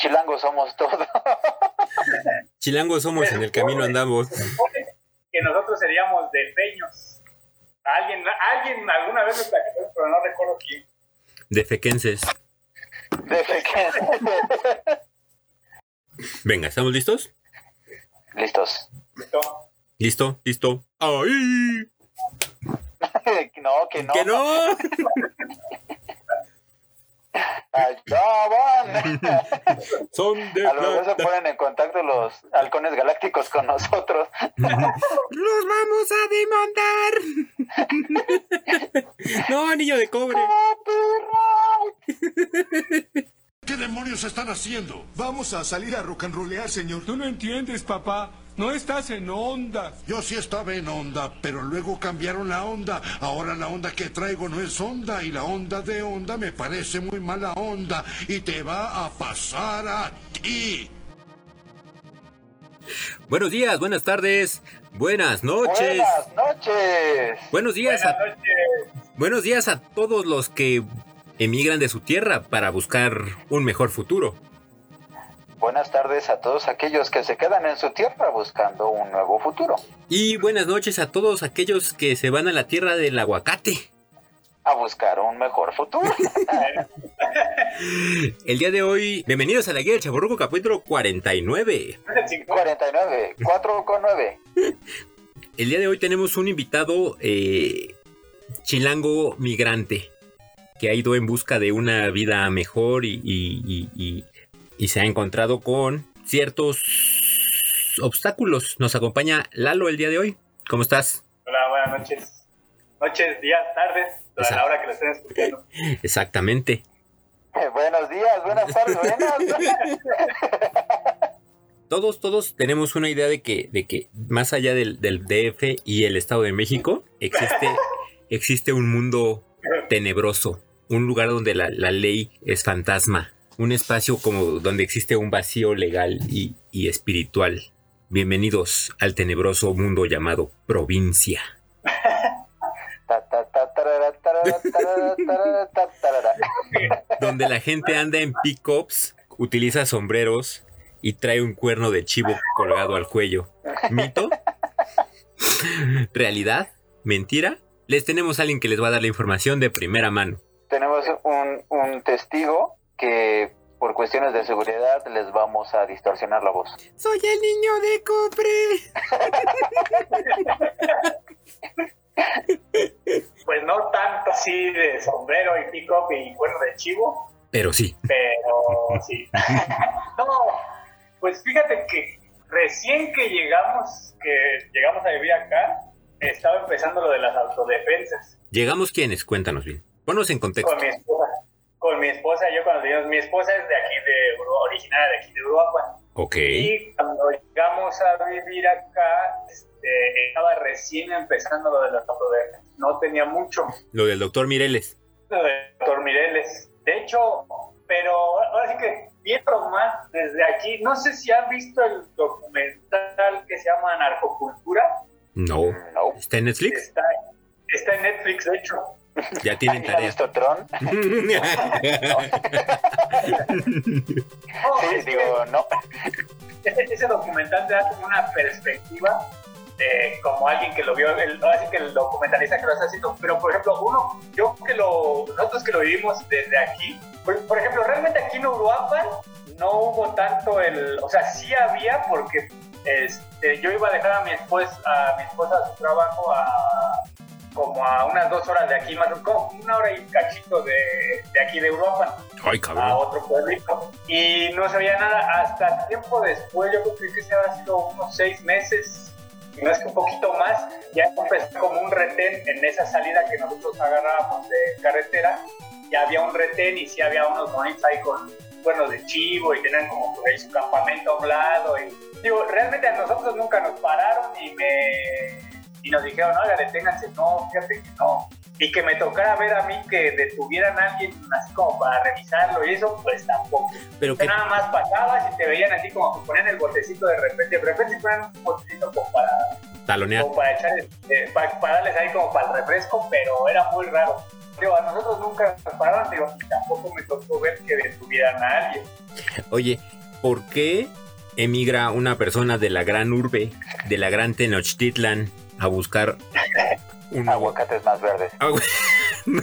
chilangos somos todos. chilangos somos, en el camino andamos. Que nosotros seríamos de peños. Alguien, alguien alguna vez me platicó, pero no recuerdo quién. De fequenses. De fequenses. Venga, ¿estamos listos? Listos. Listo. Listo, listo. ¡Ay! no, que no. ¡Que no! Son de A lo mejor se ponen en contacto los halcones galácticos con nosotros. ¡Los vamos a demandar! no, anillo de cobre. ¿Qué demonios están haciendo? Vamos a salir a rock and rollear, señor. Tú no entiendes, papá. No estás en onda. Yo sí estaba en onda, pero luego cambiaron la onda. Ahora la onda que traigo no es onda y la onda de onda me parece muy mala onda y te va a pasar a ti. Buenos días, buenas tardes, buenas noches. Buenas noches. Buenos días Buenas a, noches. buenos días a todos los que emigran de su tierra para buscar un mejor futuro. Buenas tardes a todos aquellos que se quedan en su tierra buscando un nuevo futuro. Y buenas noches a todos aquellos que se van a la tierra del aguacate. A buscar un mejor futuro. El día de hoy, bienvenidos a la guía del Chaburruco capítulo 49. 49, 4 con 9. El día de hoy tenemos un invitado eh, chilango migrante que ha ido en busca de una vida mejor y, y- y- y- se ha encontrado con ciertos obstáculos. Nos acompaña Lalo el día de hoy. ¿Cómo estás? Hola, buenas noches. Noches, días, tardes, a la hora que lo estén escuchando. Exactamente. Eh, buenos días, buenas tardes, buenas. Todos, todos tenemos una idea de que, de que más allá del, del DF y el Estado de México, existe, existe un mundo tenebroso, un lugar donde la, la ley es fantasma, un espacio como donde existe un vacío legal y, y espiritual. Bienvenidos al tenebroso mundo llamado provincia. Donde la gente anda en pickups, utiliza sombreros y trae un cuerno de chivo colgado al cuello. ¿Mito? ¿Realidad? ¿Mentira? Les tenemos a alguien que les va a dar la información de primera mano. Tenemos un, un testigo que por cuestiones de seguridad les vamos a distorsionar la voz. Soy el niño de copre. Pues no tanto así de sombrero y pick-up y cuerno de chivo, Pero sí. pero sí. No, pues fíjate que recién que llegamos, que llegamos a vivir acá, estaba empezando lo de las autodefensas. ¿Llegamos quiénes? Cuéntanos bien. Ponos en contexto. Con mi esposa. Con mi esposa, yo cuando llegamos, mi esposa es de aquí, de Uru- originaria de aquí de Uruapan. Ok. Y cuando llegamos a vivir acá, este, estaba recién empezando lo de las autodefensas. No tenía mucho. Lo del doctor Mireles. Lo de Doctor Mireles. De hecho, pero ahora sí que viendo más desde aquí, no sé si han visto el documental que se llama Narcocultura. No. No. ¿Está en Netflix? Está, está en Netflix, de hecho. Ya tienen ¿Alguien ha tarea. visto Tron? No, Sí, digo, no. ese, ese documental te da como una perspectiva de como alguien que lo vio, el, ahora sí que el documentalista que lo está haciendo, pero por ejemplo, uno, yo que lo, nosotros que lo vivimos desde aquí, por, por ejemplo, realmente aquí en Uruapan no hubo tanto el, o sea, sí había porque este, yo iba a dejar a mi esposa, a mi esposa a su trabajo a como a unas dos horas de aquí, más o- como una hora y cachito de, de aquí de Uruapan Ay, a otro pueblito. Y no sabía nada hasta tiempo después, yo creo que se habrá sido unos seis meses, no es que un poquito más, ya empezó como un retén en esa salida que nosotros agarrábamos de carretera, ya había un retén y sí había unos bonitos ahí con cuernos de chivo y tenían como por ahí su campamento a un lado. Y, digo, realmente a nosotros nunca nos pararon y me y nos dijeron, oiga, deténganse, no, fíjate que no. Y que me tocara ver a mí que detuvieran a alguien así como para revisarlo y eso, pues tampoco. Pero que nada más pasabas y te veían así como que ponían el botecito de repente, de repente ponían un botecito como para, talonear. como para echar, eh, para, para darles ahí como para el refresco, pero era muy raro. digo, a nosotros nunca nos pararon, digo, tampoco me tocó ver que detuvieran a alguien. Oye, ¿por qué emigra una persona de la gran urbe, de la gran Tenochtitlan, a buscar un Aguacates más verdes. Agua-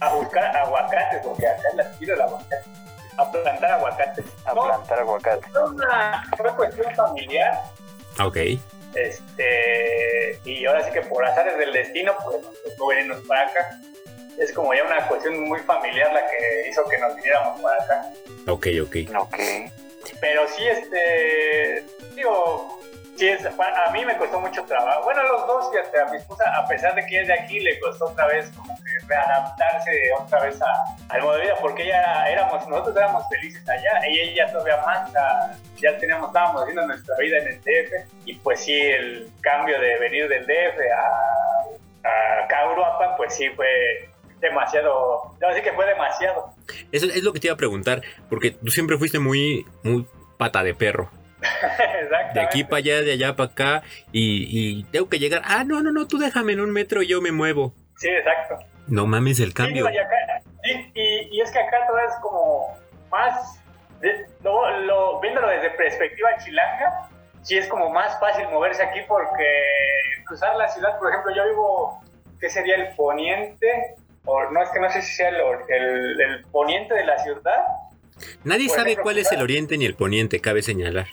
A buscar aguacates, porque acá en la tiro el aguacate. A plantar aguacates. A No, plantar aguacates. fue una, fue cuestión familiar. Ok. Este, y ahora sí que por azares del destino, pues nos tocó venirnos para acá. Es como ya una cuestión muy familiar la que hizo que nos viniéramos para acá. Ok, ok. Ok. Pero sí, este, digo, sí es, a mí me costó mucho trabajo. Bueno, los dos, fíjate, a mi esposa, a pesar de que es de aquí, le costó otra vez como que readaptarse otra vez a- al modo de vida, porque ella éramos, nosotros éramos felices allá, y ella todavía más, ya teníamos, estábamos haciendo nuestra vida en el DF, y pues sí, el cambio de venir del DF a, acá a Europa, pues sí fue demasiado, sí que fue demasiado. Eso es lo que te iba a preguntar, porque tú siempre fuiste muy, muy pata de perro. De aquí para allá, de allá para acá, y, y tengo que llegar. Ah, no, no, no, tú déjame en un metro y yo me muevo. Sí, exacto. No mames el cambio. y, acá- y- y- y es que acá todo es como más, de- lo, lo- viéndolo desde perspectiva chilanga, sí es como más fácil moverse aquí porque cruzar la ciudad, por ejemplo, yo vivo, ¿qué sería el poniente? O no, es que no sé si sea el, el- el poniente de la ciudad. Nadie sabe cuál es el oriente ni el poniente, cabe señalar.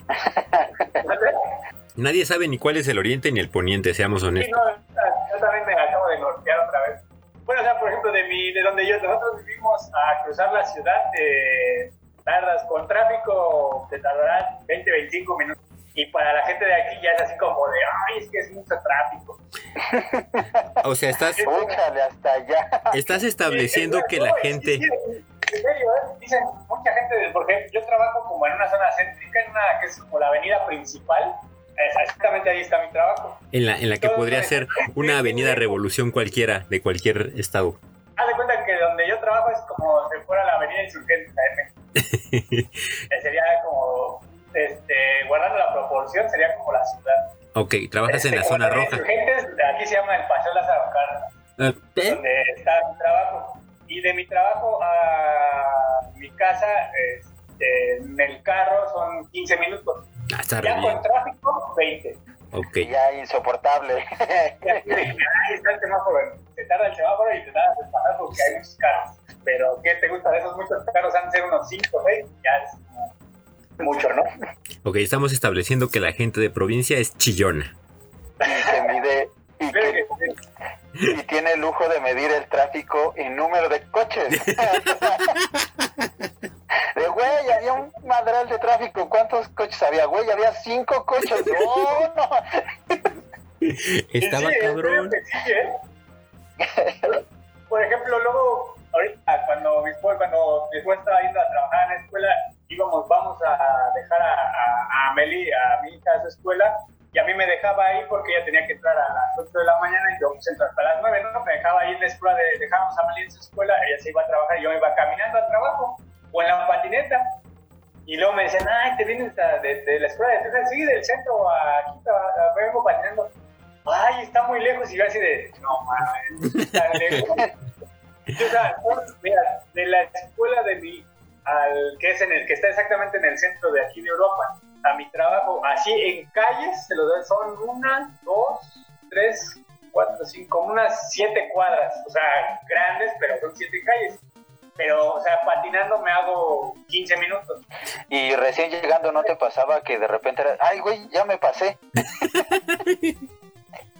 Nadie sabe ni cuál es el oriente ni el poniente, seamos Sí, honestos. no, yo también me acabo de nortear otra vez. Bueno, o sea, por ejemplo, de, mi, de donde yo, nosotros vivimos a cruzar la ciudad, eh, tardas con tráfico, te tardarán 20, 25 minutos. Y para la gente de aquí ya es así como de, ay, es que es mucho tráfico. O sea, estás, Úchale hasta allá. estás estableciendo que la sí, gente... sí, En serio, ¿eh? Dicen mucha gente, porque yo trabajo como en una zona céntrica, en una que es como la avenida principal. Exactamente ahí está mi trabajo. En la, en la que podría ser una avenida revolución cualquiera de cualquier estado. Haz de cuenta que donde yo trabajo es como si fuera la avenida Insurgentes en México. Eh, sería como, este, guardando la proporción, sería como la ciudad. Ok, trabajas en la Este, zona roja. Insurgentes, aquí se llama el Paseo Lázaro Cárdenas, Ah, ¿eh? donde está mi trabajo. Y de mi trabajo a mi casa, este, en el carro son 15 minutos. Ah, está Ya con tráfico, 20. Ok. Ya insoportable. Ay, está el semáforo. Se tarda el semáforo y te tardas en pasar porque hay muchos carros. Pero, ¿qué te gusta de esos muchos carros? Han de ser unos 5 o 6. Ya es mucho, ¿no? Ok, estamos estableciendo que la gente de provincia es chillona. y que mide y, que- y tiene el lujo de medir el tráfico en número de coches. De güey, había un madral de tráfico. ¿Cuántos coches había? Güey, había cinco coches. No, no. Estaba Sí, cabrón. sí, ¿eh? Por ejemplo, luego, ahorita, cuando mi esposa, cuando mi esposa estaba yendo a trabajar en la escuela, íbamos, vamos a dejar a, a, a Meli, a mi hija, a su escuela, y a mí me dejaba ahí porque ella tenía que entrar a las 8 de la mañana y yo pues, entro hasta las 9, ¿no? Me dejaba ahí en la escuela, de, dejábamos a Meli en su escuela, ella se iba a trabajar y yo me iba caminando al trabajo, o en la patineta. Y luego me decían, ay, te vienes de, de la escuela de Texas, sí, del centro a aquí, a- vengo patinando. Ay, está muy lejos. Y yo así de, no mames, tan lejos. Y, o sea, mira, de la escuela de mi, al que es en el que está exactamente en el centro de aquí de Europa, a mi trabajo, así en calles, se lo doy, son una, dos, tres, cuatro, cinco, unas siete cuadras, o sea, grandes, pero son siete calles. Pero, o sea, patinando me hago 15 minutos. Y recién llegando, ¿no te pasaba que de repente era, ay, güey, ya me pasé?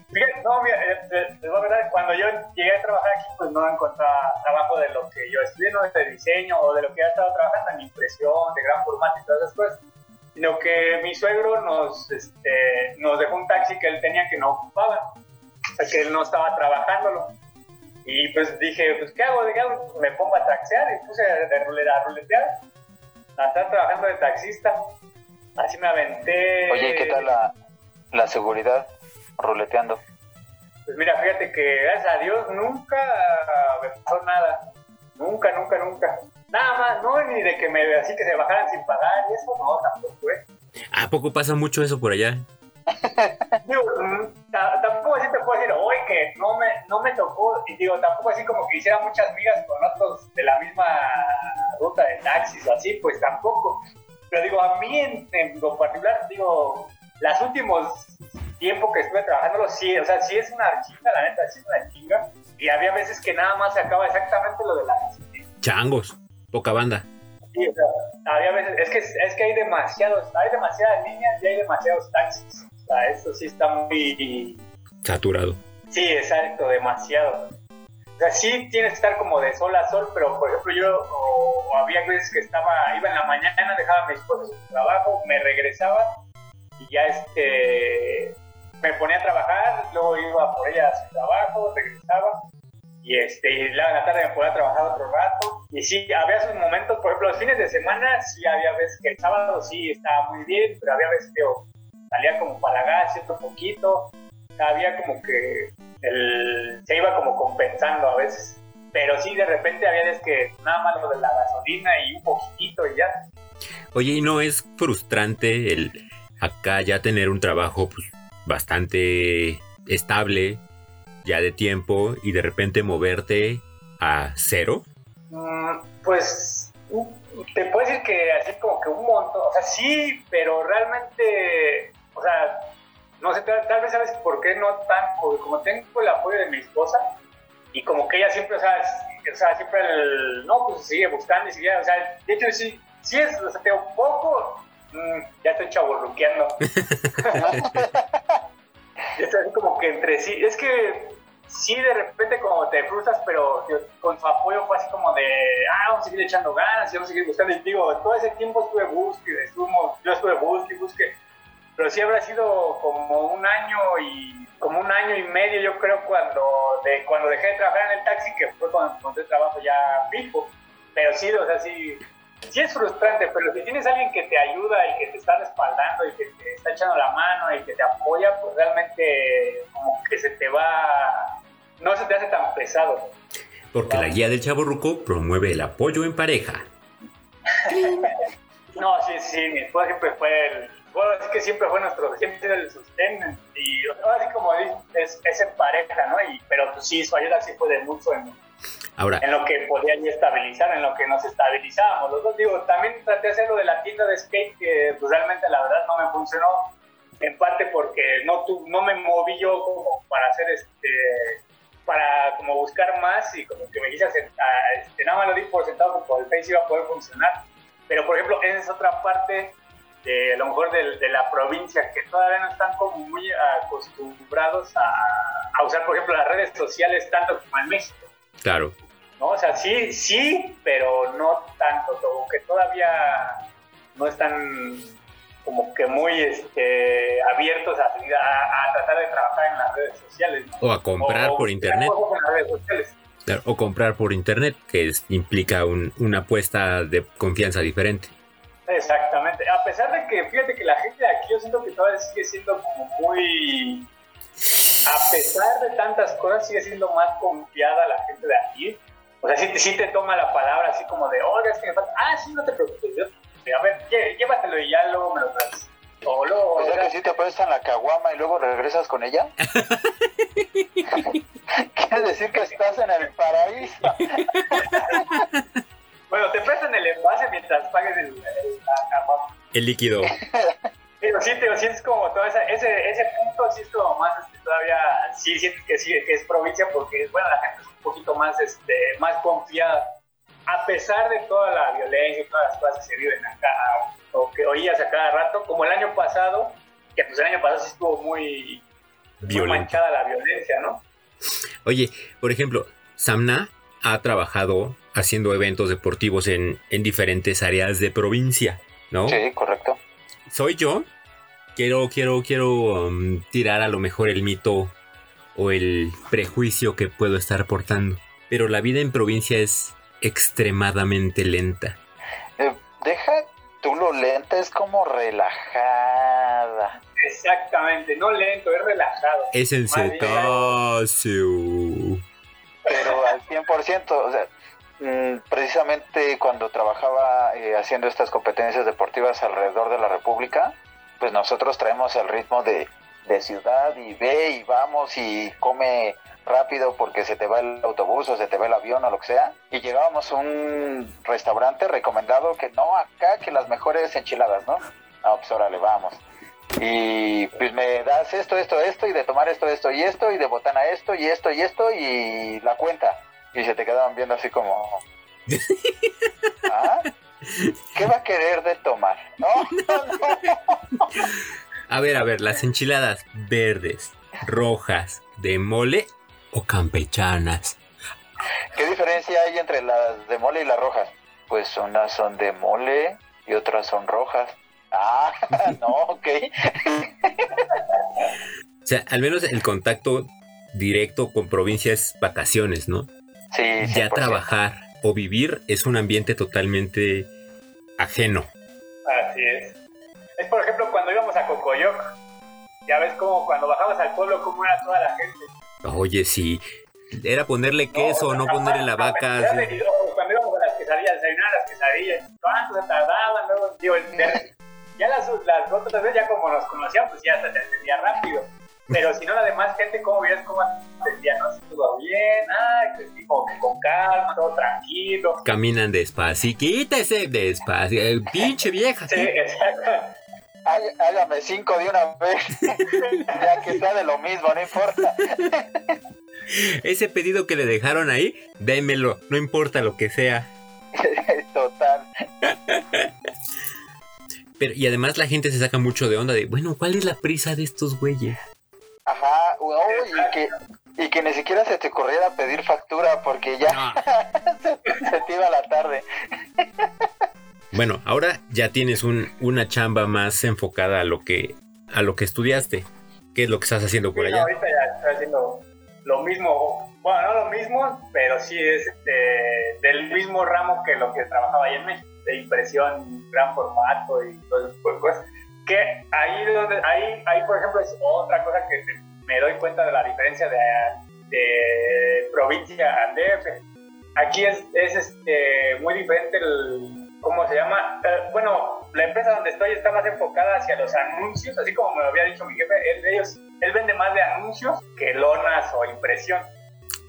Fíjate, no, mira, eh, eh, les voy a contar, cuando yo llegué a trabajar aquí, pues no encontraba trabajo de lo que yo estudié, no de diseño o de lo que ya estaba trabajando en impresión, de gran formato y todas esas cosas, sino que mi suegro nos, este, nos dejó un taxi que él tenía que no ocupaba, o sea, que él no estaba trabajándolo. Y pues dije, pues ¿qué hago? ¿De qué hago? Me pongo a taxear y puse a ruletear, a estar trabajando de taxista. Así me aventé. Oye, ¿y qué tal la, la seguridad ruleteando? Pues mira, fíjate que gracias a Dios nunca me pasó nada. Nunca, nunca, nunca. Nada más, no, ni de que me así que se bajaran sin pagar y eso no, tampoco, ¿eh? ¿A poco pasa mucho eso por allá? Digo, mm, ta- tampoco así te puedo decir, oye, que no, me, no me tocó, y digo, tampoco así como que hiciera muchas migas con otros de la misma ruta de taxis o así, pues tampoco. Pero digo, a mí en, en lo particular, digo, los últimos tiempos que estuve trabajando, sí, o sea, sí es una chinga, la neta, sí es una chinga. Y había veces que nada más se acaba exactamente lo de la Changos, poca banda. Sí, o sea, había veces, es que, es que hay demasiados, hay demasiadas líneas y hay demasiados taxis. O sea, eso sí está muy... Saturado. Sí, exacto, demasiado. O sea, sí tienes que estar como de sol a sol, pero por ejemplo yo o, o había veces que estaba, iba en la mañana, dejaba a mi esposa en su trabajo, me regresaba y ya este me ponía a trabajar, luego iba por ella a su trabajo, regresaba y este y la tarde me ponía a trabajar otro rato y sí, había sus momentos, por ejemplo, los fines de semana sí había veces que el sábado sí estaba muy bien, pero había veces que oh, salía como para gas cierto poquito, había como que el, se iba como compensando a veces. Pero sí, de repente había veces que nada más lo de la gasolina y un poquitito y ya. Oye, ¿y no es frustrante el acá ya tener un trabajo pues, bastante estable, ya de tiempo, y de repente moverte a cero? Mm, pues te puedo decir que así como que un montón, o sea, sí, pero realmente, o sea, no sé, tal, tal vez sabes por qué no tan, porque como tengo el apoyo de mi esposa y como que ella siempre, o sea, o sea siempre el, no, pues sigue buscando y sigue, o sea, de hecho sí, sí es, o sea, te un poco, mm, ya estoy chaborruqueando. Ya estoy así como que entre sí, es que sí de repente como te frustras, pero tío, con su apoyo fue así como de, ah, vamos a seguir echando ganas, y vamos a seguir buscando, y digo, todo ese tiempo estuve busque, estuvimos, yo estuve busque, busque, pero sí habrá sido como un año y como un año y medio yo creo cuando de cuando dejé de trabajar en el taxi que fue cuando encontré trabajo ya fijo. Pero sí o sea sí sí es frustrante pero si tienes a alguien que te ayuda y que te está respaldando y que te está echando la mano y que te apoya pues realmente como que se te va no se te hace tan pesado Porque la guía del Chaborruco promueve el apoyo en pareja. No, sí, sí, mi esposa siempre fue el. Bueno, es que siempre fue nuestro, siempre el sostén. Y ahora sí, como es, es en pareja, ¿no? Y, pero pues sí, su ayuda sí fue de mucho en, Ahora, en lo que podía yo estabilizar, en lo que nos estabilizábamos. Los dos, digo, también traté de hacer lo de la tienda de skate, que pues, realmente la verdad no me funcionó. En parte porque no, tu, no me moví yo como para hacer este. Para como buscar más y como que me quise ah, este, nada más lo di por sentado que el Face iba a poder funcionar. Pero, por ejemplo, esa es otra parte de a lo mejor de, de la provincia que todavía no están como muy acostumbrados a, a usar, por ejemplo, las redes sociales tanto como en México. Claro, ¿no? O sea, sí, sí, pero no tanto, como que todavía no están como que muy este, abiertos a, a, a tratar de trabajar en las redes sociales. ¿no? o a comprar O por internet. juegos en las redes sociales. claro, o comprar por internet, que es- implica un- una apuesta de confianza diferente. Exactamente. A pesar de que, fíjate que la gente de aquí yo siento que todavía sigue siendo como muy... A pesar de tantas cosas, sigue siendo más confiada la gente de aquí. O sea, sí, te- sí te toma la palabra así como de, oiga, es que me falta... Ah, sí, no te preocupes. Yo, a ver, llé- llévatelo y ya luego me lo traes. O luego... O sea que si te prestan la caguama y luego regresas con ella. Quiere decir que estás en el paraíso. Bueno, te prestan el envase mientras pagues el, el- la caguama. El líquido. Pero sí, te sientes como todo esa- ese, ese punto, sí es como más, este, todavía, sí sientes que sí, que es provincia porque, bueno, la gente es un poquito más, este, más confiada. A pesar de toda la violencia y todas las cosas que se viven acá, o que oías a cada rato, como el año pasado, que pues el año pasado sí estuvo muy, muy manchada la violencia, ¿no? Oye, por ejemplo, Samna ha trabajado haciendo eventos deportivos en, en diferentes áreas de provincia, ¿no? Sí, correcto. Soy yo. Quiero, quiero, quiero um, tirar a lo mejor el mito o el prejuicio que puedo estar portando. Pero la vida en provincia es extremadamente lenta. Eh, deja tú lo lenta, es como relajada. Exactamente, no lento, es relajado. Es bien, cetáceo. pero al 100%, o sea, mm, precisamente cuando trabajaba eh, haciendo estas competencias deportivas alrededor de la República, pues nosotros traemos el ritmo de, de ciudad y ve y vamos y come rápido porque se te va el autobús o se te va el avión o lo que sea. Y llegábamos a un restaurante recomendado que no, acá que las mejores enchiladas, ¿no? Ah, pues órale, vamos. Y pues me das esto, esto, esto, y de tomar esto, esto y esto, y de botana esto, y esto, y esto, y la cuenta. Y se te quedaban viendo así como... ¿Ah? ¿Qué va a querer de tomar? No, no, A ver, a ver, las enchiladas verdes, rojas, de mole o campechanas. ¿Qué diferencia hay entre las de mole y las rojas? Pues unas son de mole y otras son rojas. Ah, no, ok. O sea, al menos el contacto directo con provincia es vacaciones, ¿no? Sí, Ya 100%. trabajar o vivir es un ambiente totalmente ajeno. Así es. Es por ejemplo cuando íbamos a Cocoyoc. Ya ves como cuando bajabas al pueblo cómo era toda la gente. Oye, sí. Era ponerle queso, no, ponerle la vaca. Sí. Cuando íbamos a las quesadillas, desayunar las quesadillas. ¿Cuánto se tardaban? Luego, digo, ya las, las otras veces, ya como nos conocían, pues ya se entendía rápido. Pero si no, la demás gente, ¿cómo veías cómo entendía? ¿No? Calma, todo tranquilo. Caminan despacio. Quítese despacio. eh, pinche vieja. Sí, exacto. Há- Hágame cinco de una vez. ya que sea de lo mismo, no importa. Ese pedido que le dejaron ahí, démelo. No importa lo que sea. Total. Pero, y además la gente se saca mucho de onda de, bueno, ¿cuál es la prisa de estos güeyes? Ajá, uy, que, y que ni siquiera se te ocurriera pedir factura porque ya No. se te iba la tarde. Bueno, ahora ya tienes un, una chamba más enfocada a lo que a lo que estudiaste. ¿Qué es lo que estás haciendo por Sí, no, allá? ahorita ya estoy haciendo lo mismo, bueno, no lo mismo, pero sí es este, del mismo ramo que lo que trabajaba ahí en México, de impresión, gran formato y todo ese tipo de cosas. Que ahí, donde, ahí, ahí por ejemplo, es otra cosa que te- me doy cuenta de la diferencia de, de provincia a DF. Aquí es, es este, muy diferente el, ¿cómo se llama? Eh, bueno, la empresa donde estoy está más enfocada hacia los anuncios, así como me lo había dicho mi jefe, él, ellos, él vende más de anuncios que lonas o impresión.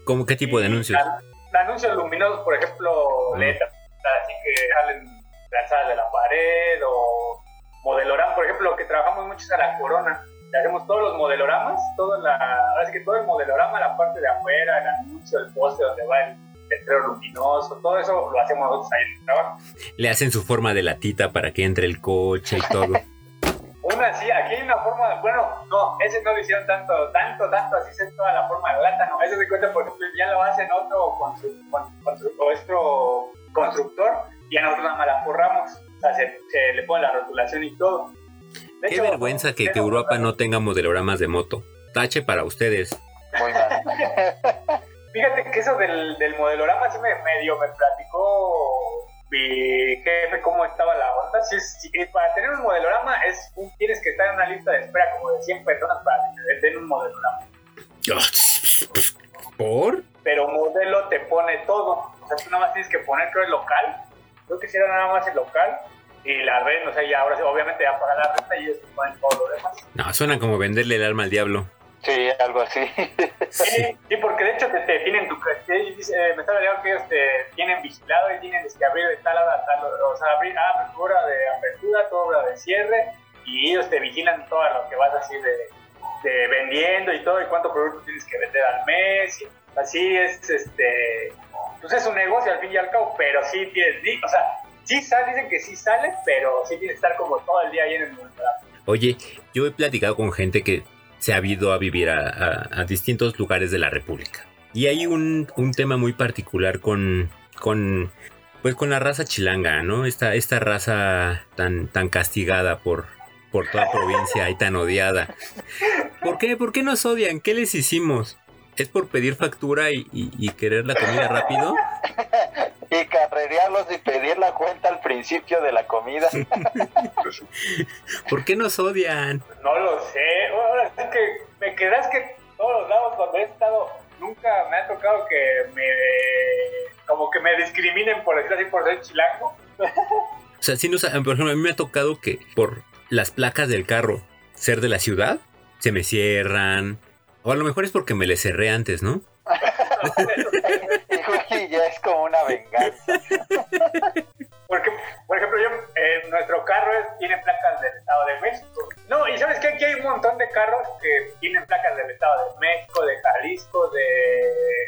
¿Cómo qué tipo de anuncios? an- anuncios luminosos, por ejemplo, Mm. letras, así que salen lanzadas de la pared o modeloramas, por ejemplo, lo que trabajamos mucho es a la corona. Le hacemos todos los modeloramas, toda la, ahora que todo el modelorama, la parte de afuera, el anuncio, el poste donde va el letrero luminoso, todo eso lo hacemos nosotros ahí en el trabajo. Le hacen su forma de latita para que entre el coche y todo. Una sí, aquí hay una forma, bueno, no, ese no lo hicieron tanto, tanto, tanto, así es toda la forma de lata, no, ese se cuenta, por ejemplo, ya lo hacen otro con- constru- o otro constructor y a nosotros nada más la forramos, o sea, se, se le pone la rotulación y todo. Qué hecho, vergüenza que, que Europa no tenga modeloramas de moto. Tache para ustedes. Muy mal. Fíjate que eso del, del modelorama sí me medio me platicó mi jefe cómo estaba la onda. Es- sí, para tener un modelorama es un- tienes que estar en una lista de espera como de 100 personas para que te den un modelorama. ¿Por? pero modelo te pone todo. O sea, tú nada más tienes que poner, creo, el local. Creo que si era nada más el local. Y la renta, o sea, ya ahora sí, obviamente ya paga la renta y ellos te ponen todo lo demás. No, suena como venderle el alma al diablo. Sí, algo así. Sí, sí, porque de hecho te, te tienen tu te- dice, eh, me estaba leyendo que ellos te tienen vigilado y tienen que abrir de tal hora a tal hora, o sea, abrir ah, apertura de apertura, toda hora de cierre, y ellos te vigilan todo lo que vas así de, de vendiendo y todo, y cuánto producto tienes que vender al mes, y así es, este, pues es un negocio al fin y al cabo, pero sí tienes, o sea, sí sale, dicen que sí sale, pero sí tienes que estar como todo el día ahí en el mundo. Oye, yo he platicado con gente que se ha ido a vivir a, a- a distintos lugares de la República. Y hay un, un tema muy particular con, con, pues con la raza chilanga, ¿no? Esta, esta raza tan, tan castigada por, por toda provincia y tan odiada. ¿Por qué? ¿Por qué nos odian? ¿Qué les hicimos? ¿Es por pedir factura y, y- y querer la comida rápido? Y carrerearlos y pedir la cuenta al principio de la comida. ¿Por qué nos odian? No lo sé. Ahora sí que me quedas que todos los lados donde he estado nunca me ha tocado que me como que me discriminen por decir así por ser chilango. O sea, sí nos, por ejemplo, a mí me ha tocado que por las placas del carro ser de la ciudad, se me cierran, O a lo mejor es porque me le cerré antes, ¿no? ya es como una venganza. Porque, por ejemplo, yo, eh, nuestro carro es- tiene placas del Estado de México. No, y sabes que aquí hay un montón de carros que tienen placas del Estado de México, de Jalisco, de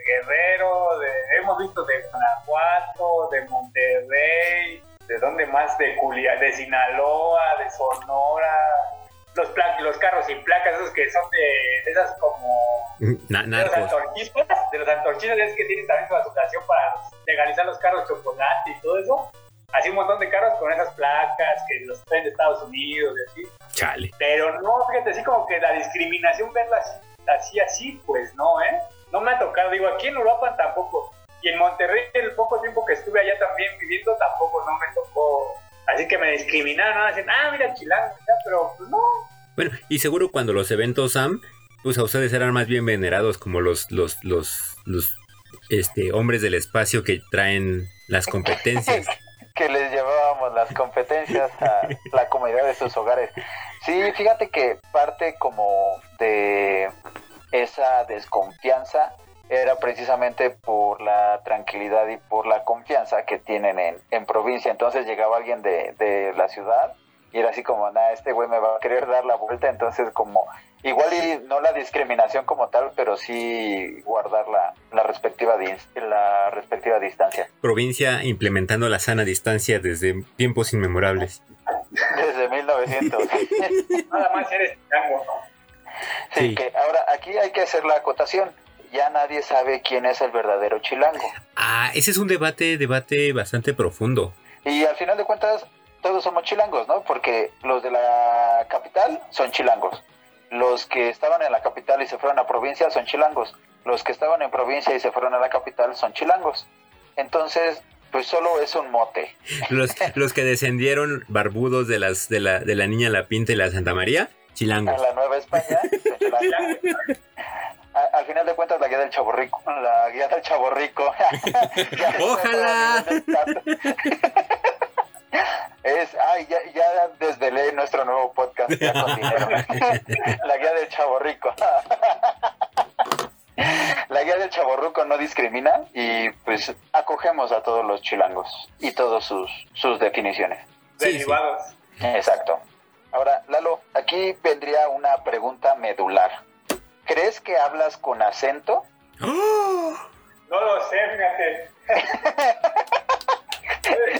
Guerrero, de, hemos visto de Guanajuato, de Monterrey, de dónde más, de Culia, de Sinaloa, de Sonora. Los, pla- los carros sin placas, esos que son de, de esas como Na- de los antorchistas, de los antorchistas es que tienen también su asociación para legalizar los carros chocolate y todo eso. Así un montón de carros con esas placas que los traen de Estados Unidos y así. Chale. Pero no, fíjate, así como que la discriminación verla así, así, así, pues no, ¿eh? No me ha tocado, digo, aquí en Europa tampoco. Y en Monterrey, el poco tiempo que estuve allá también viviendo, tampoco no me tocó. Así que me discriminaron, ¿no? Dicen, ah, mira, chilango, pero pues no. Bueno, y seguro cuando los eventos Sam, pues a ustedes eran más bien venerados como los, los, los, los este, hombres del espacio que traen las competencias. que les llevábamos las competencias a la comunidad de sus hogares. Sí, fíjate que parte como de esa desconfianza era precisamente por la tranquilidad y por la confianza que tienen en, en provincia. Entonces llegaba alguien de, de la ciudad y era así como, nada, este güey me va a querer dar la vuelta. Entonces como, igual y no la discriminación como tal, pero sí guardar la, la, respectiva, la respectiva distancia. Provincia implementando la sana distancia desde tiempos inmemorables. Desde 1900. Nada más eres chilango, ¿no? Sí, Sí. que ahora aquí hay que hacer la acotación. Ya nadie sabe quién es el verdadero chilango. Ah, ese es un debate, debate bastante profundo. Y al final de cuentas, todos somos chilangos, ¿no? Porque los de la capital son chilangos. Los que estaban en la capital y se fueron a provincia son chilangos. Los que estaban en provincia y se fueron a la capital son chilangos. Entonces, pues solo es un mote. Los, los que descendieron barbudos de las de la, de la niña La Pinta y la Santa María, A chilangos. la Nueva España. A- al final de cuentas, la guía del chaborrico. La guía del chaborrico. Ya no Ojalá. Es, ay, ya, ya desvelé nuestro nuevo podcast ya con dinero. La guía del chaborrico. La guía del chaborruco no discrimina y pues acogemos a todos los chilangos y todos sus, sus definiciones. Sí, sí. Derivados. Exacto. Ahora, Lalo, aquí vendría una pregunta medular. ¿Crees que hablas con acento? ¡Oh! No lo sé, fíjate.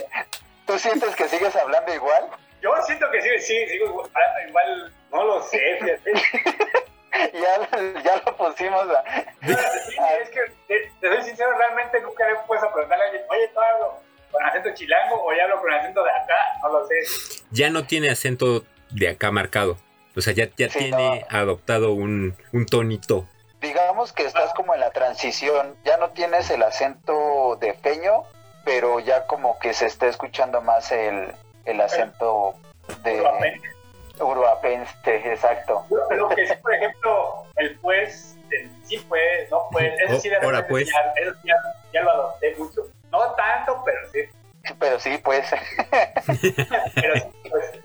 ¿Tú sientes que sigues hablando igual? Yo siento que sí, sí, sigo hablando igual, no lo sé, fíjate. Ya, ya lo pusimos a... Sí, es que, te, te soy sincero, realmente nunca le he puesto a preguntarle a alguien, oye, ¿tú hablo con acento chilango o ya hablo con acento de acá? No lo sé. Ya no tiene acento de acá marcado. O sea, ya, ya Sí, tiene adoptado un, un tonito. Digamos que estás como en la transición, ya no tienes el acento de feño, pero ya como que se está escuchando más el, el acento de Uruapense. uruapense, exacto. Lo que sí, por ejemplo, el pues, el sí pues, no pues, eso sí de Oh, ahora, repente pues. ya, eso sí ya, ya lo adopté mucho. No tanto, pero sí. Pero sí, pues, Pero sí, pues.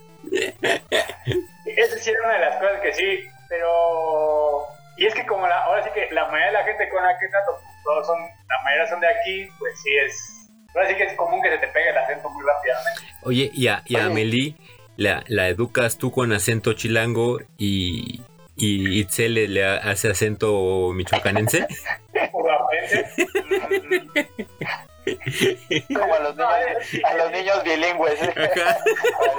Esa sí era una de las cosas que sí, pero. Y es que como la, ahora sí que la mayoría de la gente con la que trato, pues, todos son, la mayoría son de aquí, pues sí es. Ahora sí que es común que se te pegue el acento muy rápidamente. Oye, y a, y a. Amelie la, la educas tú con acento chilango y, y Itzel le, le hace acento michoacanense. Como a los niños, a los niños bilingües. Ajá.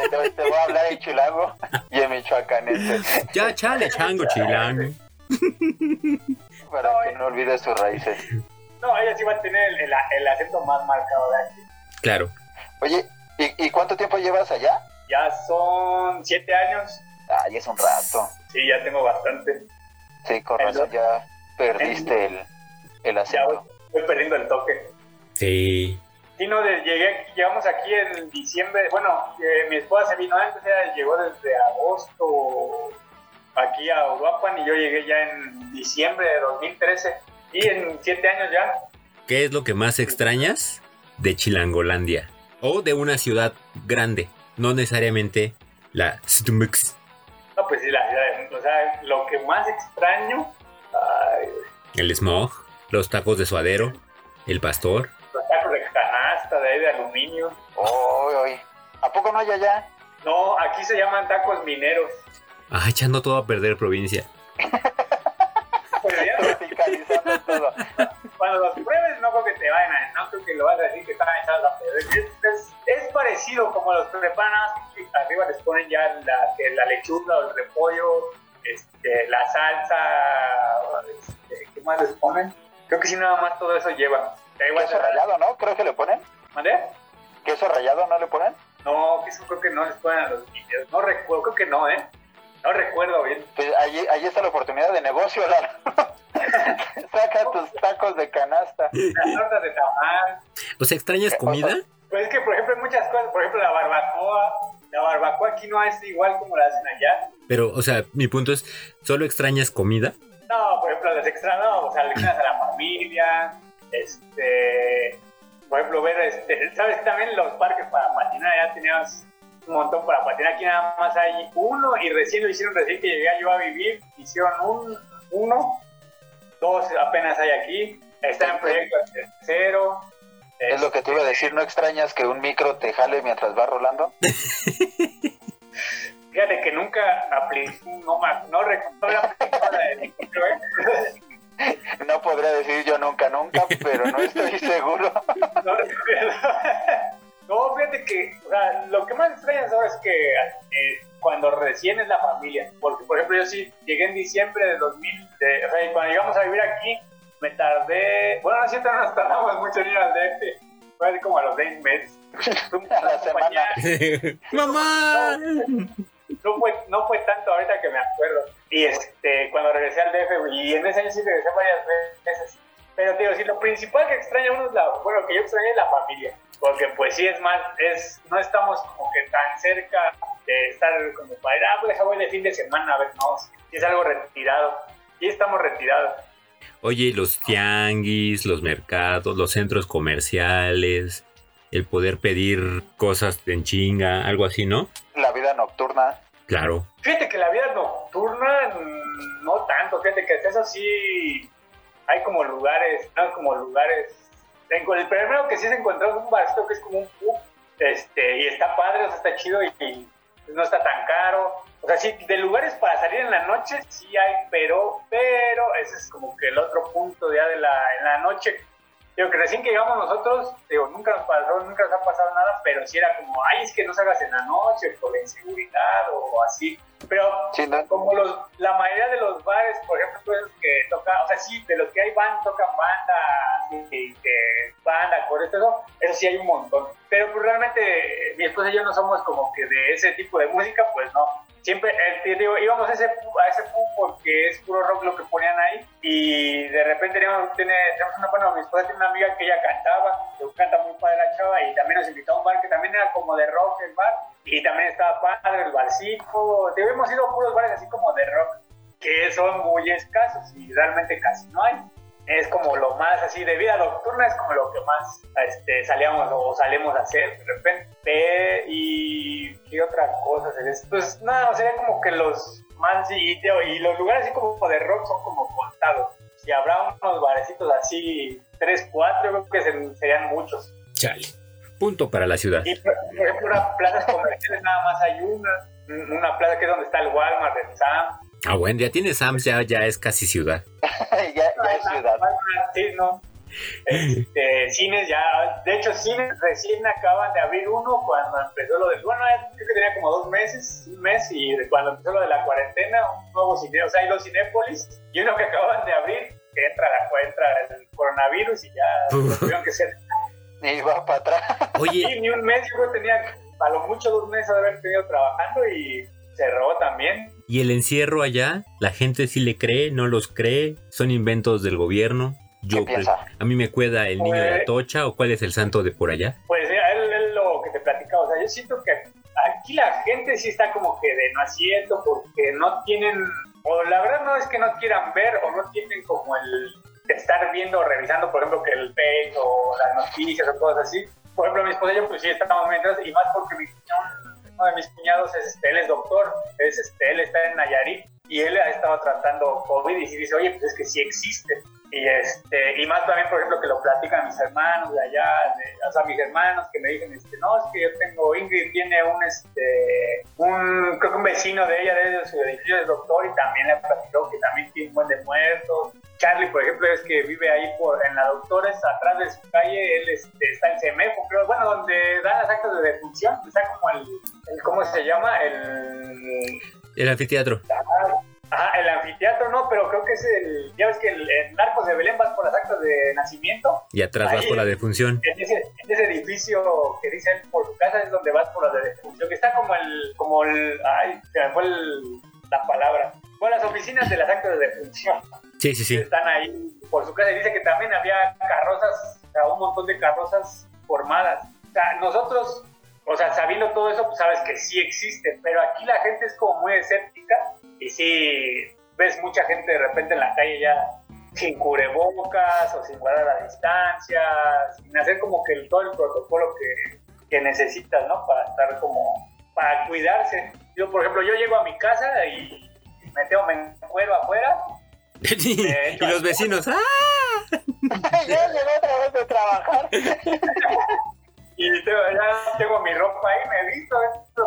Te, te voy a hablar en chilango y en michoacanense, Ya, chale, chango, chilango. para que no olvides sus raíces. No, ella sí va a tener el, el- el acento más marcado de aquí. Claro. Oye, ¿y, y cuánto tiempo llevas allá? Ya son siete años. Ay, es un rato. Sí, ya tengo bastante. Sí, con razón, ya perdiste el, el Ya voy, acento. voy perdiendo el toque. Sí. Sí, no, de- llegué, llegamos aquí en diciembre. Bueno, eh, mi esposa se vino antes, ella llegó desde agosto aquí a Uruapan y yo llegué ya en diciembre de 2013. Y en siete años ya. ¿Qué es lo que más extrañas de Chilangolandia? O de una ciudad grande, no necesariamente la Stumux. No, pues sí, la ciudad. O sea, lo que más extraño. El smog, los tacos de suadero, el pastor. Los tacos de canasta, de ahí de aluminio. Uy, uy. ¿A poco no hay allá? No, aquí se llaman tacos mineros. Ah, echando todo a perder provincia. Pero ya, Tropicalizando todo. cuando los pruebes, no creo que te vayan a, no creo que lo vas a decir que están echados a perder. Es, es- es parecido como los que arriba les ponen ya la, lechuga o el repollo, este, la salsa, este, ¿qué más les ponen? Creo que sí, nada más todo eso lleva. Queso rallado, ¿no? Creo que le ponen. ¿Mandé? ¿Queso rallado no le ponen? No, que eso creo que no les ponen a los niños. No recuerdo, creo que no, ¿eh? No recuerdo bien. Pues ahí, ahí está la oportunidad de negocio, Lalo. Saca tus tacos de canasta. Las tortas de tamal. O sea, ¿extrañas comida? Pues es que, por ejemplo, hay muchas cosas. Por ejemplo, la barbacoa. La barbacoa aquí no es igual como la hacen allá. Pero, o sea, mi punto es, ¿solo extrañas comida? No, por ejemplo, las extra, no, o sea, le extrañas a la familia, este, por ejemplo, ver, este, sabes, también los parques para patinar, ya teníamos un montón para patinar, aquí nada más hay uno, y recién lo hicieron, recién que llegué yo a vivir, hicieron un, uno, dos apenas hay aquí, está en proyecto el tercero. Es lo que te iba a decir, ¿no extrañas que un micro te jale mientras va rolando? Fíjate que nunca apliqué, no, no recuerdo la de micro, ¿eh? No podría decir yo nunca, nunca, pero no estoy seguro. No recuerdo. Fíjate que o sea, lo que más extrañas ahora es que eh, cuando recién es la familia, porque por ejemplo yo sí llegué en diciembre de 2000, de, o sea, y cuando llegamos a vivir aquí me tardé, bueno, no es cierto, no nos tardamos mucho en ir al DF, fue así como a los 10 meses. A la semana. ¡Mamá! No fue, no fue tanto ahorita que me acuerdo. Y este, cuando regresé al DF, y en ese año sí regresé varias veces. Pero te digo, sí, lo principal que extraña uno es la, bueno, que yo extrañé es la familia. Porque pues sí es más, es, no estamos como que tan cerca de estar como para ir, ah, pues deja voy de fin de semana, a ver, no, sí es algo retirado. Y estamos retirados. Oye, los tianguis, los mercados, los centros comerciales, el poder pedir cosas en chinga, algo así, ¿no? La vida nocturna. Claro. Fíjate que la vida nocturna mm, no tanto, fíjate que eso sí hay como lugares, no como lugares. en- El primero que sí se encontró es un barcito que es como un pub, este, y está padre, o sea, está chido y, y no está tan caro. O sea, sí, de lugares para salir en la noche sí hay, pero, pero ese es como que el otro punto ya de la, en la noche. Digo que recién que llegamos nosotros, digo, nunca nos pasó, nunca nos ha pasado nada, pero sí era como, ay, es que no salgas en la noche por la inseguridad o así. Pero Sí, ¿no? como los, la mayoría de los bares, por ejemplo, los que tocan, o sea, sí, de los que hay van, tocan banda, y que banda, por eso, eso sí hay un montón. Pero pues realmente mi esposa y yo no somos como que de ese tipo de música, pues no. Siempre, eh, digo, íbamos a ese, a ese pub porque es puro rock lo que ponían ahí y de repente teníamos, una, bueno, mi esposa tiene una amiga que ella cantaba, que canta muy padre la chava y también nos invitó a un bar que también era como de rock el bar y también estaba padre el barcito, te hemos ido a puros bares así como de rock que son muy escasos y realmente casi no hay. Es como lo más así de vida nocturna, es como lo que más este, salíamos o salimos a hacer de repente. Y qué otra cosa sería? Pues nada, sería como que los más y, y los lugares así como de rock son como contados. Si habrá unos barecitos así, tres, cuatro, creo que se- serían muchos. Chale. Punto para la ciudad. Y por ejemplo, plazas comerciales nada más hay una. Una plaza que es donde está el Walmart, el Sam. Ah, bueno, ya tiene Sams, ya, ya es casi ciudad. ya, ya es ciudad. Sí, no. Este, cines ya, de hecho cines recién acaban de abrir uno cuando empezó lo de, bueno, creo que tenía como dos meses, un mes, y cuando empezó lo de la cuarentena, un nuevo cine, o sea, hay dos Cinépolis, y uno que acaban de abrir, que entra, la, entra el coronavirus y ya tuvieron que ser. Y va para atrás. Oye, Sí, ni un mes, yo creo que tenía a lo mucho dos meses de haber tenido trabajando y cerró también. ¿Y el encierro allá? ¿La gente sí le cree? ¿No los cree? ¿Son inventos del gobierno? Yo, ¿Qué piensa? a mí me cueda el niño de Pues- Atocha o cuál es el santo de por allá. Pues eh, él lo que te platicaba, o sea, yo siento que aquí la gente sí está como que de no asiento porque no tienen, o la verdad no es que no quieran ver o no tienen como el estar viendo o revisando, por ejemplo, que el Face o las noticias o cosas así. Por ejemplo, mi esposa y yo pues sí estábamos mientras, y más porque mi uno de mis cuñados es, este, él es doctor, es, este, él está en Nayarit y él ha estado tratando COVID y dice, oye, pues es que sí existe. Y, este, y más también, por ejemplo, que lo platican mis hermanos de allá, de, o sea, mis hermanos que me dicen, este, no, es que yo tengo, Ingrid tiene un, este, un, creo que un vecino de ella, de su edificio de doctor, y también le platicó que también tiene un buen de muertos. Charlie, por ejemplo, es que vive ahí por, en la Doctores, atrás de su calle, él este, está en Semefo, creo, bueno, donde dan las actas de defunción, está como el, el ¿cómo se llama? El... El anfiteatro. Ajá, el anfiteatro no, pero creo que es el. Ya ves que el, el Narcos de Belén vas por las actas de nacimiento. Y atrás vas por la defunción. En ese, en ese edificio que dice él por su casa es donde vas por la de defunción, que está como el. como el. Ay, se me fue el- la palabra. Bueno, las oficinas de las actas de defunción Sí, sí, sí. están ahí por su casa. Dice que también había carrozas, o sea, un montón de carrozas formadas. O sea, nosotros, o sea, sabiendo todo eso, pues sabes que sí existe, pero aquí la gente es como muy escéptica y sí ves mucha gente de repente en la calle ya sin cubrebocas o sin guardar la distancia, sin hacer como que el- todo el protocolo que, que necesitas, ¿no? Para estar como, para cuidarse. Yo, por ejemplo, yo llego a mi casa y me tengo, me encuero afuera y los vecinos, ¡ah! ya llegó otra vez de trabajar. Y tengo, ya tengo mi ropa ahí, me visto,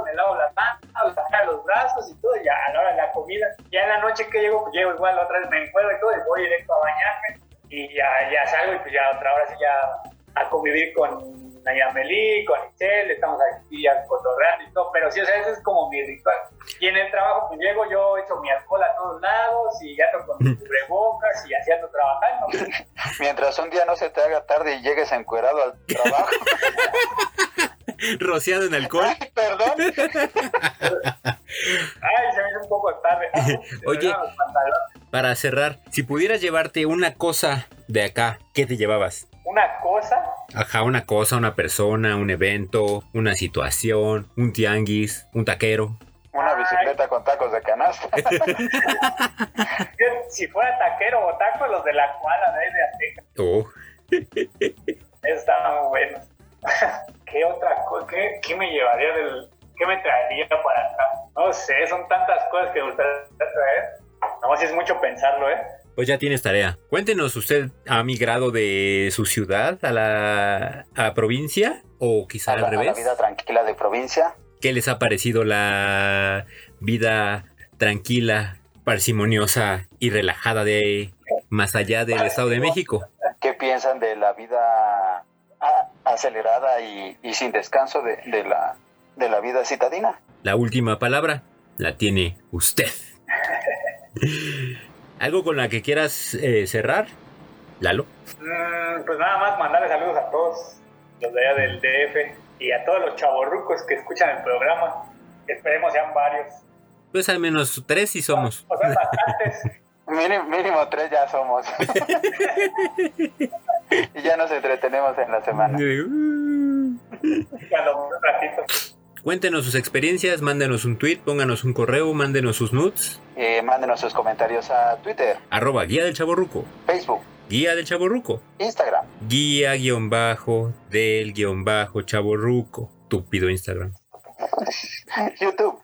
me lavo las manos, saco los brazos y todo, y ya a la hora de la comida. Ya en la noche que llego, pues llego igual, otra vez me encuentro y todo, y voy directo a bañarme. Y ya, ya salgo y pues ya otra hora sí ya a convivir con Nayamelí, con Michelle, estamos aquí ya cotorreando y todo. Pero sí, o sea, ese es como mi ritual. Y en el trabajo, pues llego, yo echo mi alcohol a todos lados y ya ando con mis cubrebocas y así ando trabajando. Mientras un día no se te haga tarde y llegues encuerado al trabajo. Rociado en alcohol. Ay, perdón. Ay, se me hizo un poco tarde. Ah, Oye. Para cerrar, si pudieras llevarte una cosa de acá, ¿qué te llevabas? Una cosa, Ajá, una cosa, una persona, un evento, una situación, un tianguis, un taquero. Una bicicleta con tacos de canasta. si fuera taquero o taco, los de la cuadra de ahí de Azteca. Oh, estaban muy buenos. ¿Qué otra cosa? ¿Qué, qué me llevaría del.? ¿Qué me traería para acá? No sé, son tantas cosas que me gustaría traer. No, si es mucho pensarlo, ¿eh? Pues ya tienes tarea. Cuéntenos, ¿usted ha migrado de su ciudad a la, a provincia? ¿O quizá A la, al a la revés? vida tranquila de provincia. ¿Qué les ha parecido la vida tranquila, parsimoniosa y relajada de más allá del Estado de México? ¿Qué piensan de la vida acelerada y, y sin descanso de, de la, de la vida citadina? La última palabra la tiene usted. ¿Algo con la que quieras eh, cerrar? Lalo. Mm, pues nada más mandarle saludos a todos los de allá del DF y a todos los chavorrucos que escuchan el programa. Esperemos sean varios. Pues al menos tres sí somos. O sea, bastantes. Mínimo, mínimo tres ya somos. y ya nos entretenemos en la semana. cuando un ratito. Cuéntenos sus experiencias, mándenos un tweet, pónganos un correo, mándenos sus nudes. Eh, mándenos sus comentarios a Twitter, Arroba guía del chaborruco. Facebook, Guía del chaborruco. Instagram. Guía guion bajo del guion bajo chaborruco. Túpido Instagram. YouTube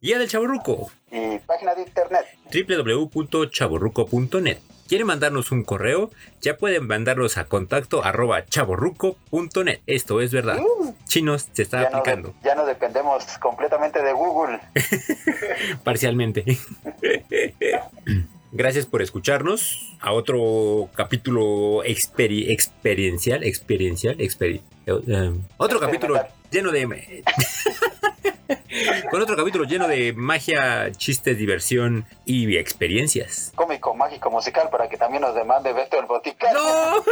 Guía del chaborruco. y página de internet. www.chaborruco.net. ¿Quieren mandarnos un correo? Ya pueden mandarnos a contacto arroba chaborruco.net. Esto es verdad. Chinos se está Ya no, aplicando ya no dependemos completamente de Google. parcialmente. Gracias por escucharnos a otro capítulo experi- experiencial, experiencial, experi- eh, otro capítulo lleno de con otro capítulo lleno de magia, chistes, diversión y experiencias. Cómico, mágico, musical para que también nos demande Beto el Boticario. ¡No!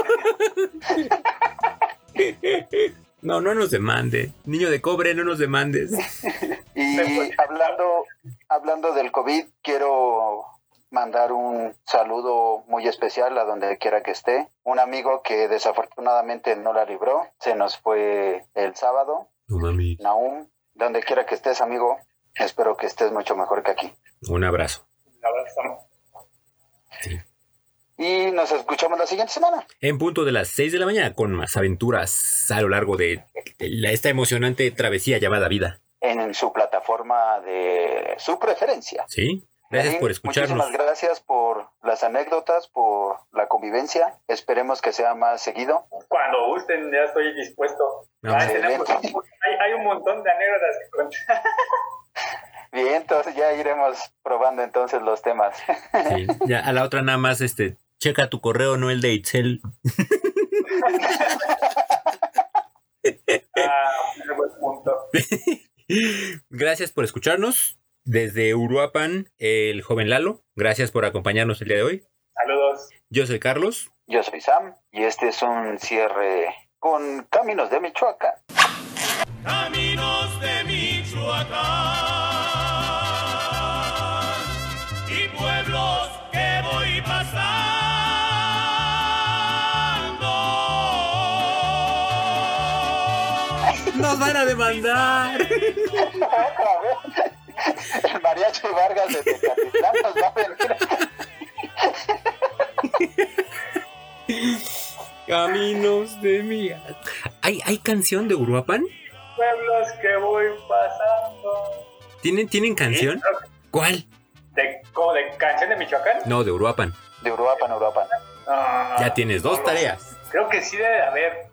No, no nos demande. Niño de cobre, no nos demandes. Y hablando, hablando del COVID, quiero mandar un saludo muy especial a donde quiera que esté. Un amigo que desafortunadamente no la libró, se nos fue el sábado, No mami. Naum. Donde quiera que estés, amigo, espero que estés mucho mejor que aquí. Un abrazo. Verdad que estamos. Y nos escuchamos la siguiente semana. En punto de las 6 de la mañana con más aventuras a lo largo de la- esta emocionante travesía llamada vida. en su plataforma de su preferencia. ¿Sí? Gracias por escucharnos. Muchísimas gracias por las anécdotas, por la convivencia. Esperemos que sea más seguido. Cuando gusten, ya estoy dispuesto. Tenemos- hay, hay un montón de anécdotas que contar. Bien, entonces ya iremos probando entonces los temas. Sí, ya a la otra nada más, este, checa tu correo, no el de Itzel. Ah, ese buen punto. Gracias por escucharnos. Desde Uruapan, el joven Lalo. Gracias por acompañarnos el día de hoy. Saludos. Yo soy Carlos. Yo soy Sam y este es un cierre con Caminos de Michoacán. Caminos de Michoacán y pueblos que voy pasando. Nos van a demandar. El mariachi Vargas de Tecatitlán nos va a venir. Caminos de mi. ¿Hay, ¿Hay canción de Uruapan? Pueblos que voy pasando. ¿Tienen, ¿Tienen canción? ¿Cuál? ¿De, de canción de Michoacán? No, de Uruapan. De Uruapan, Uruapan. Ah, Ya tienes dos tareas. Creo que sí debe de haber.